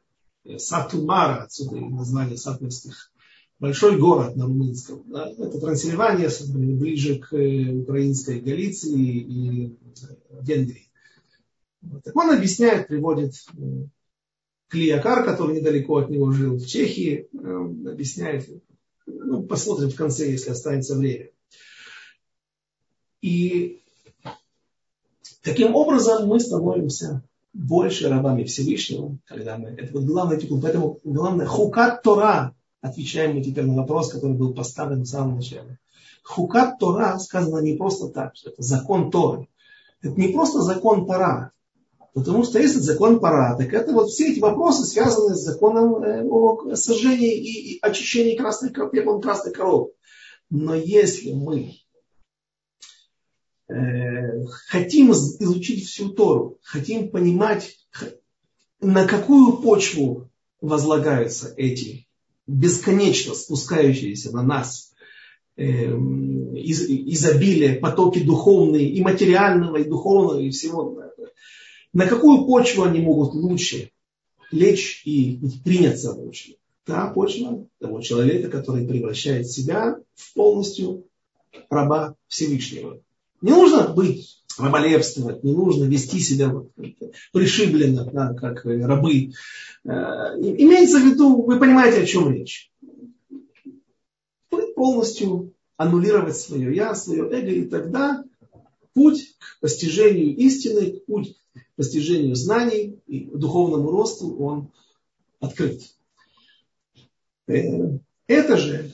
Сатумара, отсюда и название сатлерских. Большой город на румынском. Да? Это Трансильвания, ближе к э, украинской Галиции и Венгрии. Так он объясняет, приводит э, Клиакар, который недалеко от него жил в Чехии, э, объясняет, ну, посмотрим в конце, если останется время. И таким образом мы становимся больше рабами Всевышнего, когда мы, это вот главное, поэтому главное, хукат Тора, отвечаем мы теперь на вопрос, который был поставлен в самом начале. Хукат Тора сказано не просто так, что это закон Торы. Это не просто закон Тора, Потому что если закон пора, так это вот все эти вопросы связаны с законом э, о сожжении и очищении красной, пеплом красной коровы. Но если мы э, хотим изучить всю Тору, хотим понимать, на какую почву возлагаются эти бесконечно спускающиеся на нас э, из, изобилие, потоки духовные, и материального, и духовного, и всего на какую почву они могут лучше лечь и приняться почву. Та почва того человека, который превращает себя в полностью раба Всевышнего. Не нужно быть раболепствовать, не нужно вести себя вот пришибленно, да, как рабы. Э, имеется в виду, вы понимаете, о чем речь. Полностью аннулировать свое я, свое эго, и тогда путь к постижению истины, путь постижению знаний и духовному росту, он открыт. Э, это же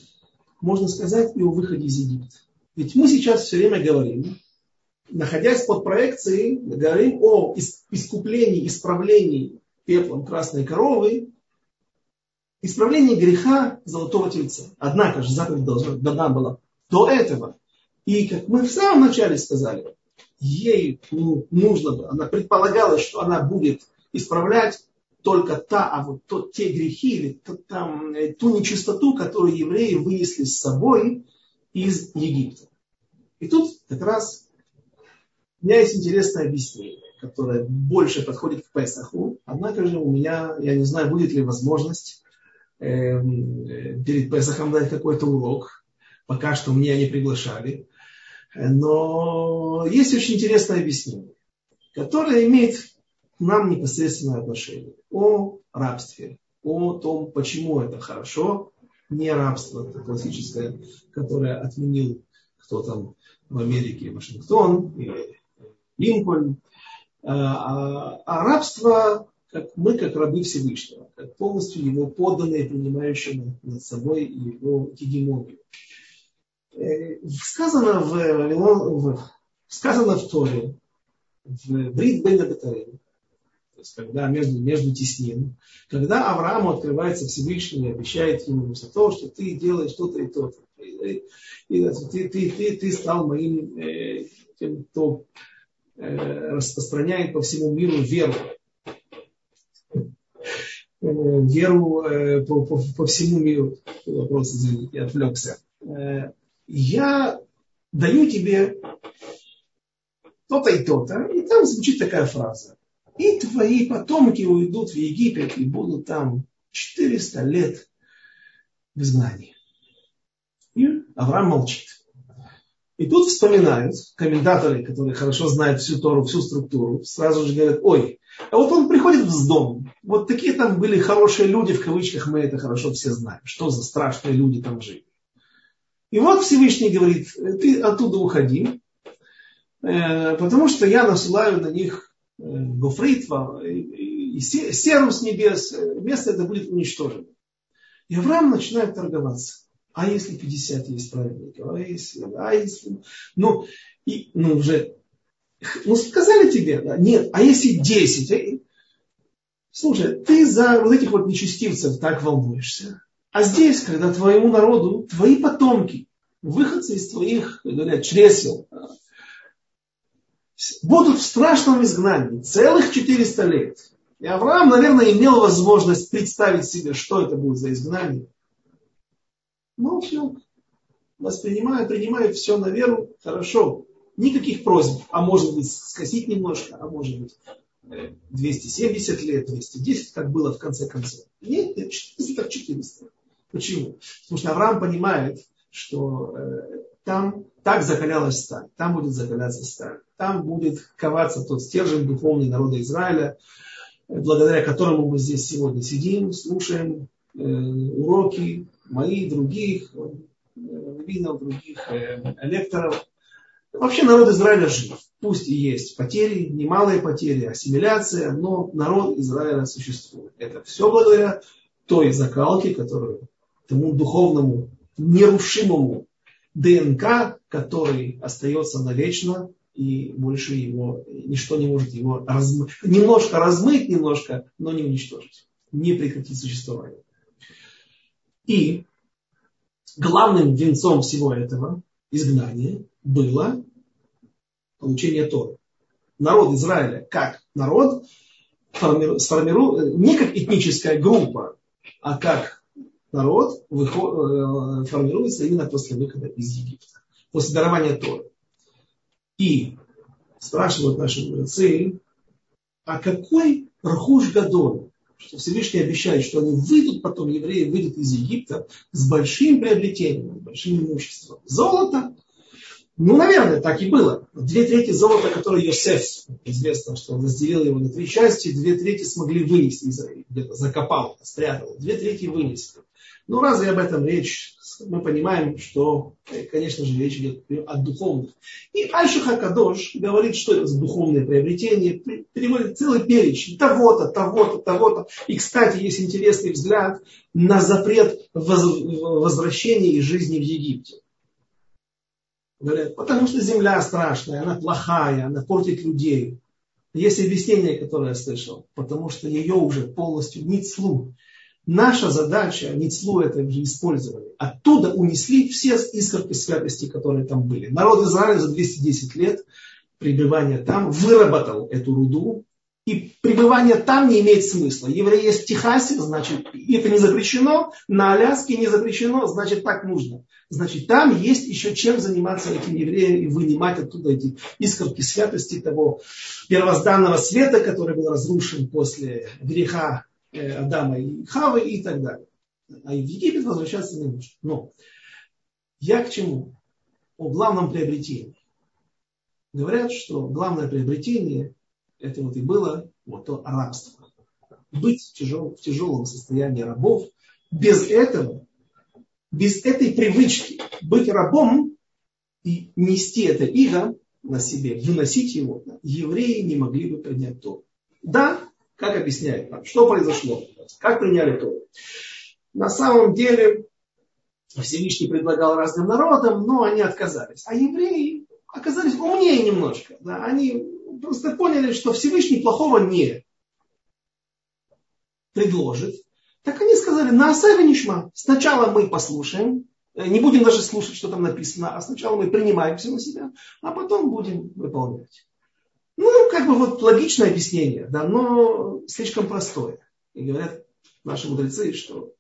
можно сказать и о выходе из Египта. Ведь мы сейчас все время говорим, находясь под проекцией, говорим о искуплении, исправлении пеплом красной коровы, исправлении греха золотого тельца. Однако же заповедь должна дана была до этого. И как мы в самом начале сказали, ей ну, нужно, она предполагалось, что она будет исправлять только та, а вот то, те грехи или то, там, э, ту нечистоту, которую евреи вынесли с собой из Египта. И тут как раз у меня есть интересное объяснение, которое больше подходит к Песаху. Однако же у меня, я не знаю, будет ли возможность э, перед Песахом дать какой-то урок. Пока что меня не приглашали. Но есть очень интересное объяснение, которое имеет к нам непосредственное отношение. О рабстве, о том, почему это хорошо, не рабство, это классическое, которое отменил кто там в Америке, Вашингтон или Линкольн, а, а, рабство, как мы как рабы Всевышнего, как полностью его подданные, принимающие над собой его гегемонию. Сказано в, в, сказано в Торе, в Брит Бен то есть когда между, между теснин, когда Аврааму открывается Всевышний и обещает ему за то, что ты делаешь что-то и то-то. И, и, ты, ты, ты, ты стал моим э, тем, кто э, распространяет по всему миру веру. Э, веру э, по, по, по всему миру. Вопрос, извините, я отвлекся. Э, я даю тебе то-то и то-то. И там звучит такая фраза. И твои потомки уйдут в Египет и будут там 400 лет в изгнании. И Авраам молчит. И тут вспоминают комментаторы, которые хорошо знают всю Тору, всю структуру, сразу же говорят, ой, а вот он приходит в дом. Вот такие там были хорошие люди, в кавычках мы это хорошо все знаем. Что за страшные люди там жили. И вот Всевышний говорит, ты оттуда уходи, э, потому что я насылаю на них э, гофрит, и серу с небес, место это будет уничтожено. И Авраам начинает торговаться. А если 50 есть праведников? А если? А если? Ну, и, ну уже, ну сказали тебе, да? Нет, а если 10? Слушай, ты за вот этих вот нечестивцев так волнуешься. А здесь, когда твоему народу, твои потомки, выходцы из твоих, говорят, чресел, будут в страшном изгнании целых 400 лет. И Авраам, наверное, имел возможность представить себе, что это будет за изгнание. Все, воспринимаю, принимаю все на веру, хорошо. Никаких просьб, а может быть скосить немножко, а может быть 270 э, лет, 210, как было в конце концов. Нет 400 так 400. Почему? Потому что Авраам понимает, что э, там так закалялась сталь, там будет закаляться сталь, там будет коваться тот стержень духовный народа Израиля, э, благодаря которому мы здесь сегодня сидим, слушаем э, уроки мои, других, э, других э, лекторов. Вообще народ Израиля жив. Пусть и есть потери, немалые потери, ассимиляция, но народ Израиля существует. Это все благодаря той закалке, которую тому духовному, нерушимому ДНК, который остается навечно, и больше его, ничто не может его размыть. Немножко размыть, немножко, но не уничтожить. Не прекратить существование. И главным венцом всего этого изгнания было получение Торы. Народ Израиля как народ сформиру, не как этническая группа, а как народ э, формируется именно после выхода из Египта, после дарования Торы. И спрашивают наши мудрецы, а какой Рахуш Гадоль, что Всевышний обещает, что они выйдут потом, евреи выйдут из Египта с большим приобретением, с большим имуществом. Золото, ну, наверное, так и было. Две трети золота, которое Йосеф, известно, что он разделил его на три части, две трети смогли вынести, где-то закопал, спрятал, две трети вынесли. Ну, разве об этом речь? Мы понимаем, что, э, конечно же, речь идет о духовных. И Альшиха Кадош говорит, что это за духовное приобретение, переводит целый перечень того-то, того-то, того-то. И, кстати, есть интересный взгляд на запрет возвращения из жизни в Египте. Говорят, потому что земля страшная, она плохая, она портит людей. Есть объяснение, которое я слышал, потому что ее уже полностью ницлу. Наша задача, ницлу это уже использовали. Оттуда унесли все искорки святости, которые там были. Народ Израиля за 210 лет пребывания там выработал эту руду, и пребывание там не имеет смысла. Евреи есть в Техасе, значит, это не запрещено, на Аляске не запрещено, значит, так нужно. Значит, там есть еще чем заниматься этим евреям и вынимать оттуда эти искорки святости того первозданного света, который был разрушен после греха э, Адама и Хавы и так далее. А в Египет возвращаться не нужно. Но я к чему? О главном приобретении. Говорят, что главное приобретение это вот и было вот то рабство. Быть в, тяжел, в тяжелом состоянии рабов, без этого, без этой привычки быть рабом и нести это иго на себе, выносить его, евреи не могли бы принять то. Да, как объясняет нам, что произошло, как приняли то. На самом деле Всевышний предлагал разным народам, но они отказались. А евреи оказались умнее немножко. Да, они просто поняли, что Всевышний плохого не предложит. Так они сказали, на Асаве Нишма. Сначала мы послушаем, э, не будем даже слушать, что там написано, а сначала мы принимаем все на себя, а потом будем выполнять. Ну, как бы вот логичное объяснение, да, но слишком простое. И говорят наши мудрецы, что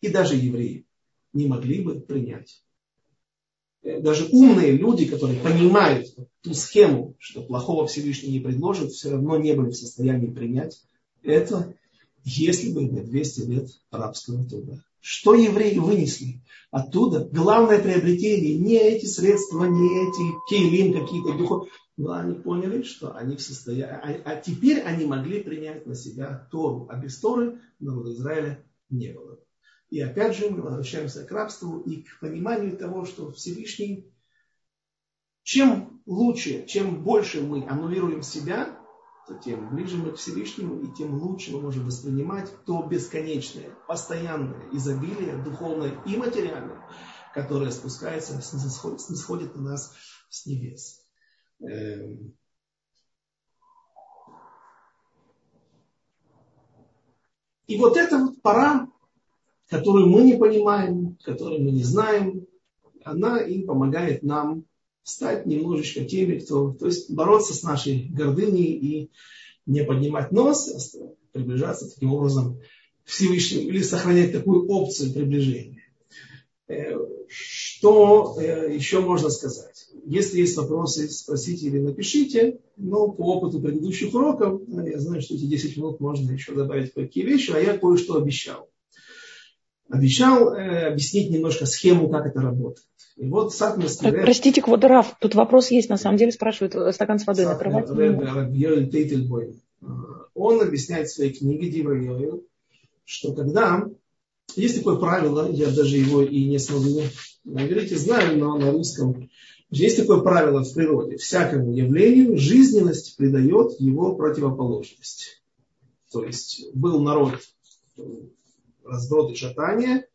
и даже евреи не могли бы принять даже умные люди, которые понимают ту схему, что плохого Всевышний не предложит, все равно не были в состоянии принять это, если бы не 200 лет арабского труда. Что евреи вынесли оттуда? Главное приобретение не эти средства, не эти кейлин какие-то духовные. Но они поняли, что они в состоянии... А, а теперь они могли принять на себя Тору. А без Торы народа Израиля не было. И опять же мы возвращаемся к рабству и к пониманию того, что Всевышний, чем лучше, чем больше мы аннулируем себя, то тем ближе мы к Всевышнему, и тем лучше мы можем воспринимать то бесконечное, постоянное изобилие, духовное и материальное, которое спускается, снисходит на нас с небес. Эм. И вот это вот пора которую мы не понимаем, которую мы не знаем, она им помогает нам стать немножечко теми, кто, то есть бороться с нашей гордыней и не поднимать нос, а приближаться таким образом к Всевышнему или сохранять такую опцию приближения. Э, что э, еще можно сказать? Если есть вопросы, спросите или напишите. Но по опыту предыдущих уроков, э, я знаю, что эти 10 минут можно еще добавить кое-какие вещи, а я кое-что обещал обещал э, объяснить немножко схему, как это работает. И вот Сатмар сказал... Простите, Квадраф, тут вопрос есть, на самом деле спрашивают, э, стакан с водой накрывать? Э, он объясняет в своей книге Дивра что когда есть такое правило, я даже его и не смогу на иврите знаю, но на русском есть такое правило в природе. Всякому явлению жизненность придает его противоположность. То есть был народ разброд и шатание,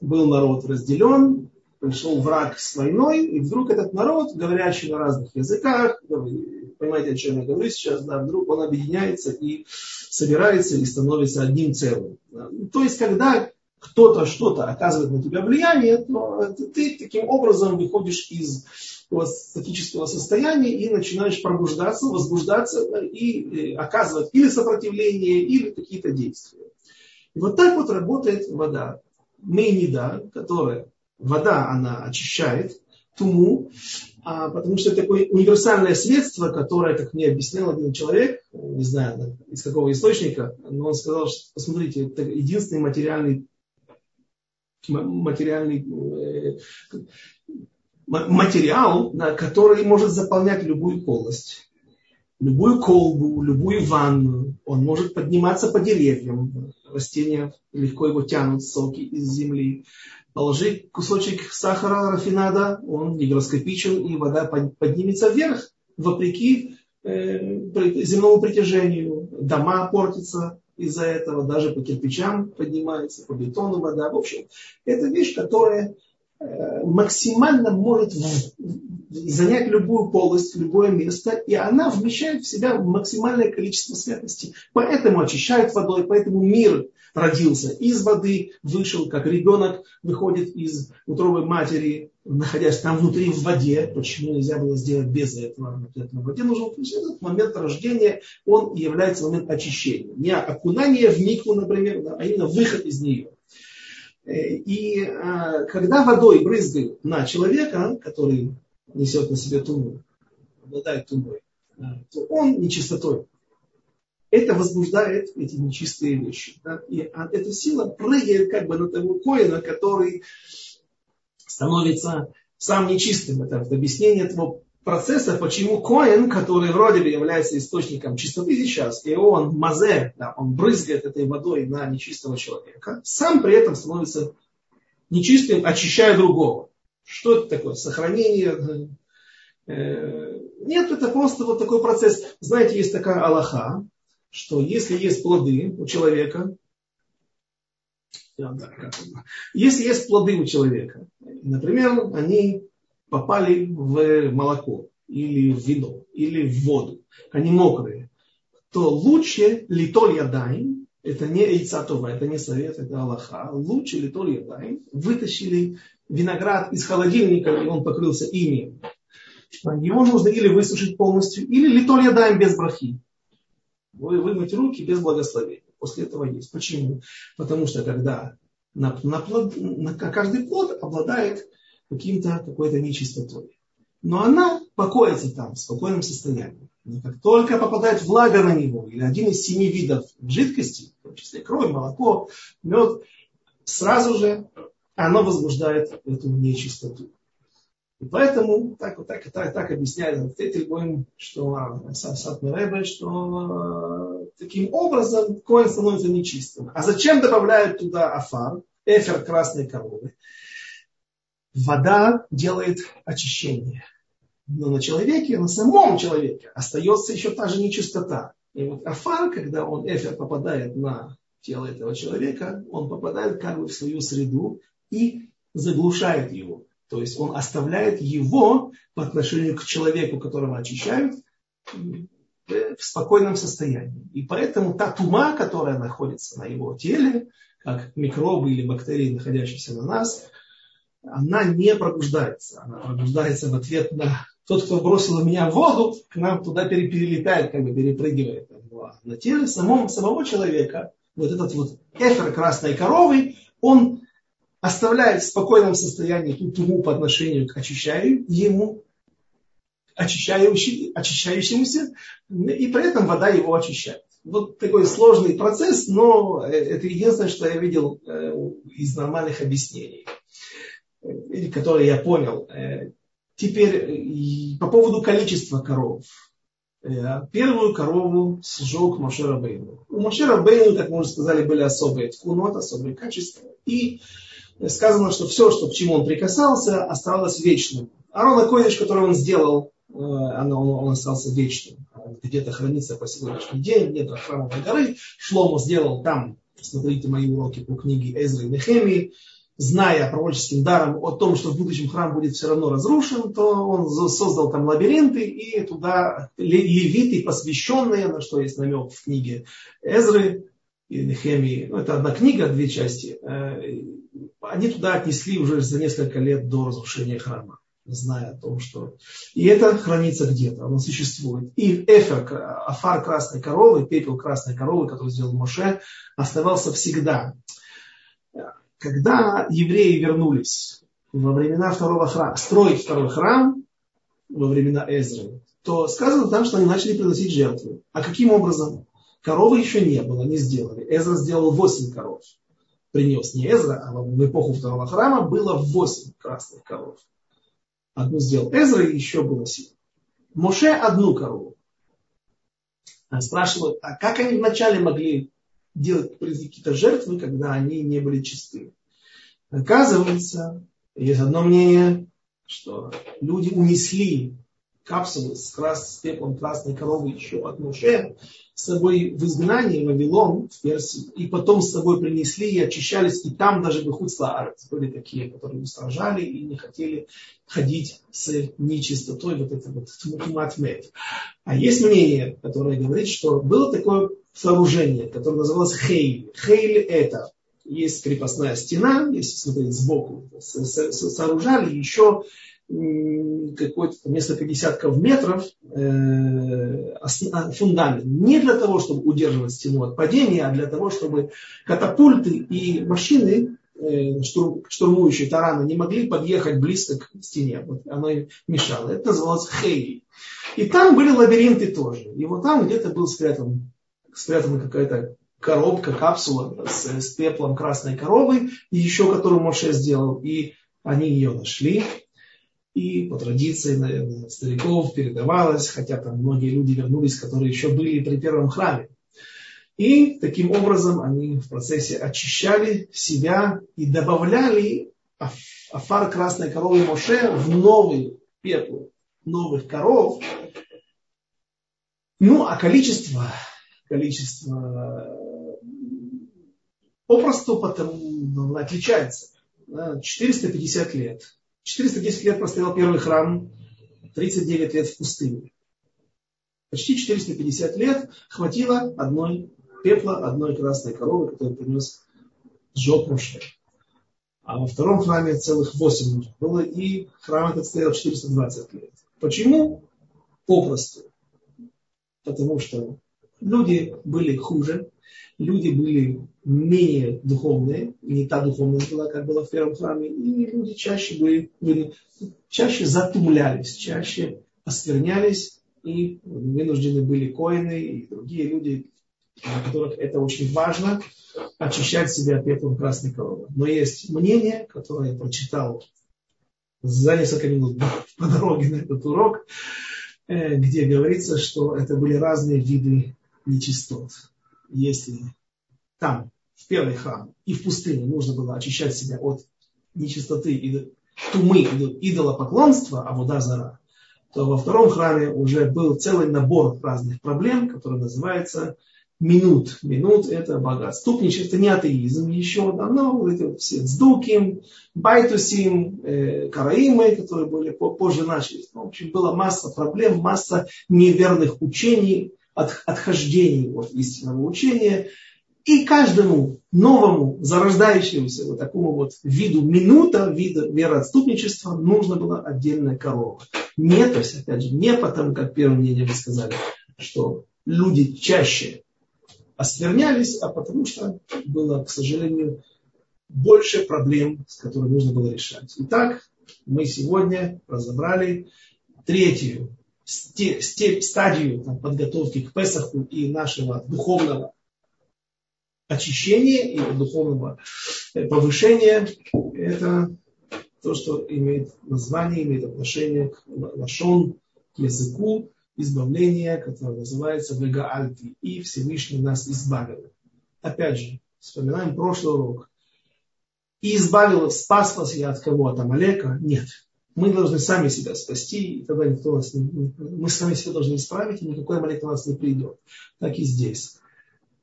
был народ разделен, пришел враг с войной, и вдруг этот народ, говорящий на разных языках, понимаете, о чем я говорю сейчас, да, вдруг он объединяется и собирается и становится одним целым. То есть, когда кто-то что-то оказывает на тебя влияние, то ты таким образом выходишь из статического состояния и начинаешь пробуждаться, возбуждаться и э, оказывать или сопротивление, или какие-то действия. И вот так вот работает вода. Мейнида, которая, вода, она очищает, туму, а, потому что это такое универсальное средство, которое, как мне объяснял один человек, не знаю из какого источника, но он сказал, что, посмотрите, это единственный материальный материальный э, материал, который может заполнять любую полость, любую колбу, любую ванну. Он может подниматься по деревьям. Растения легко его тянут, соки из земли. Положи кусочек сахара, рафинада, он гигроскопичен, и вода поднимется вверх, вопреки э, земному притяжению. Дома портятся, из-за этого, даже по кирпичам поднимается, по бетону вода. В общем, это вещь, которая э, максимально может занять любую полость, любое место, и она вмещает в себя максимальное количество святости. Поэтому очищают водой, поэтому мир родился из воды, вышел, как ребенок выходит из утробы матери, находясь там внутри в воде. Почему нельзя было сделать без этого? В воде нужен этот момент рождения, он является момент очищения. Не окунание в микву, например, а именно выход из нее. И а, когда водой брызгают на человека, который несет на себе туму, обладает тумой, то он нечистотой это возбуждает эти нечистые вещи. Да? И а эта сила прыгает как бы на того коина, который становится сам нечистым. Это объяснение этого процесса, почему коин, который вроде бы является источником чистоты сейчас, и он мазе, да, он брызгает этой водой на нечистого человека, сам при этом становится нечистым, очищая другого. Что это такое? Сохранение. Э, нет, это просто вот такой процесс. Знаете, есть такая Аллаха, что если есть плоды у человека, если есть плоды у человека, например, они попали в молоко или в вино, или в воду, они мокрые, то лучше литоль ядаем, это не яйцатова, это не совет, это Аллаха, лучше литоль ядаем, вытащили виноград из холодильника, и он покрылся ими. Его нужно или высушить полностью, или литоль ядаем без брахи вымыть руки без благословения. После этого есть. Почему? Потому что когда на, на, плод, на каждый плод обладает каким-то, какой-то нечистотой. Но она покоится там в спокойном состоянии. Но как только попадает влага на него, или один из семи видов жидкости, числе кровь, молоко, мед, сразу же оно возбуждает эту нечистоту. И поэтому так, вот так, так, так объясняет Тетельбойм, что Сатмеребе, что э, таким образом коин становится нечистым. А зачем добавляют туда афар, эфир красной коровы? Вода делает очищение. Но на человеке, на самом человеке остается еще та же нечистота. И вот афар, когда он, эфир, попадает на тело этого человека, он попадает как бы в свою среду и заглушает его. То есть он оставляет его по отношению к человеку, которого очищают, в спокойном состоянии. И поэтому та тума, которая находится на его теле, как микробы или бактерии, находящиеся на нас, она не пробуждается. Она пробуждается в ответ на тот, кто бросил меня в воду, к нам туда перелетает, как бы перепрыгивает. На теле самого, самого человека вот этот вот эфир красной коровы, он оставляет в спокойном состоянии ту туму по отношению к ему, очищающий, очищающемуся, и при этом вода его очищает. Вот такой сложный процесс, но это единственное, что я видел э, из нормальных объяснений, э, которые я понял. Э, теперь по поводу количества коров. Первую корову сжег Моше Рабейну. У Моше Рабейну, как мы уже сказали, были особые ткунот, особые качества. И сказано, что все, что, к чему он прикасался, осталось вечным. Арон Койдыш, который он сделал, э, оно, он, остался вечным. Где-то хранится по сегодняшний день, где-то храмовой горы. Шлому сделал там, смотрите мои уроки по книге Эзры и Нехемии, зная пророческим даром о том, что в будущем храм будет все равно разрушен, то он создал там лабиринты, и туда левиты, посвященные, на что есть намек в книге Эзры и Нехемии, ну, это одна книга, две части, э, они туда отнесли уже за несколько лет до разрушения храма, зная о том, что... И это хранится где-то, оно существует. И эфер, афар красной коровы, пепел красной коровы, который сделал Моше, оставался всегда. Когда евреи вернулись во времена второго храма, строить второй храм во времена Эзры, то сказано там, что они начали приносить жертвы. А каким образом? Коровы еще не было, не сделали. Эзра сделал 8 коров. Принес не Эзра, а в эпоху второго храма было 8 красных коров. Одну сделал Эзра, и еще было 7. Моше одну корову. Спрашивают, а как они вначале могли делать какие-то жертвы, когда они не были чисты? Оказывается, есть одно мнение, что люди унесли капсулы с, крас, с пеплом красной коровы еще от Моше с собой в изгнании в Вавилон, в Персию, и потом с собой принесли и очищались, и там даже в Хуцлаарец были такие, которые устражали и не хотели ходить с нечистотой, вот это вот тмутматмет. А есть мнение, которое говорит, что было такое сооружение, которое называлось Хейль. Хейль это есть крепостная стена, если смотреть сбоку, сооружали еще какое-то несколько десятков метров э, а, фундамент. Не для того, чтобы удерживать стену от падения, а для того, чтобы катапульты и машины, э, штурмующие тараны, не могли подъехать близко к стене. Вот оно им мешало. Это называлось хейли. И там были лабиринты тоже. И вот там где-то был спрятан, спрятана какая-то коробка, капсула с, с пеплом красной коровы, и еще которую Моше сделал. И они ее нашли и по традиции, наверное, стариков передавалось, хотя там многие люди вернулись, которые еще были при первом храме. И таким образом они в процессе очищали себя и добавляли афар красной коровы Моше в новый пеплу новых коров. Ну, а количество, количество попросту потому, отличается. 450 лет 410 лет простоял первый храм, 39 лет в пустыне. Почти 450 лет хватило одной пепла, одной красной коровы, которую принес сжег Моше. А во втором храме целых 8 нужно было, и храм этот стоял 420 лет. Почему? Попросту. Потому что люди были хуже, люди были менее духовные, не та духовность была, как была в первом храме, и люди чаще были, были чаще затумлялись, чаще осквернялись, и вынуждены были коины и другие люди, для которых это очень важно, очищать себя пеплом красной коровы. Но есть мнение, которое я прочитал за несколько минут [LAUGHS] по дороге на этот урок, э, где говорится, что это были разные виды нечистот если там, в первый храм и в пустыне нужно было очищать себя от нечистоты и тумы идолопоклонства, а вода зара, то во втором храме уже был целый набор разных проблем, который называется минут. Минут это богатступничество, это не атеизм еще давно, вот эти все цдуким, байтусим, э, караимы, которые были позже начались. Ну, в общем, была масса проблем, масса неверных учений, от, отхождений от истинного учения. И каждому новому зарождающемуся вот такому вот виду минута, вида вероотступничества нужно было отдельная корова. Не, то есть, опять же, не потому, как первое мнение вы сказали, что люди чаще осквернялись, а потому что было, к сожалению, больше проблем, с которыми нужно было решать. Итак, мы сегодня разобрали третью стадию подготовки к Песаху и нашего духовного очищения и духовного э, повышения, это то, что имеет название, имеет отношение к лашон, к языку, избавления, которое называется Вегаальти, и Всевышний нас избавил. Опять же, вспоминаем прошлый урок. И избавил, спас вас я от кого? От Амалека? Нет. Мы должны сами себя спасти, и тогда никто нас не... Мы сами себя должны исправить, и никакой молитва нас не придет. Так и здесь.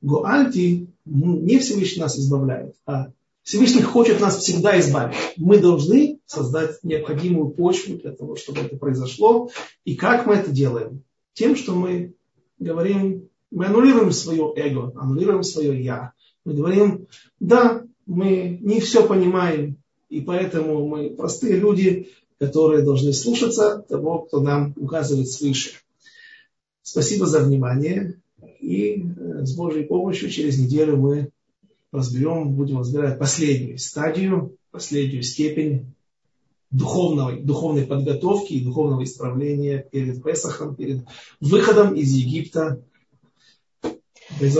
Гоальти не Всевышний нас избавляет, а Всевышний хочет нас всегда избавить. Мы должны создать необходимую почву для того, чтобы это произошло. И как мы это делаем? Тем, что мы говорим, мы аннулируем свое эго, аннулируем свое я. Мы говорим, да, мы не все понимаем, и поэтому мы простые люди, которые должны слушаться того, кто нам указывает свыше. Спасибо за внимание. И э, с Божьей помощью через неделю мы разберем, будем разбирать последнюю стадию, последнюю степень духовной, духовной подготовки и духовного исправления перед Песахом, перед выходом из Египта. Без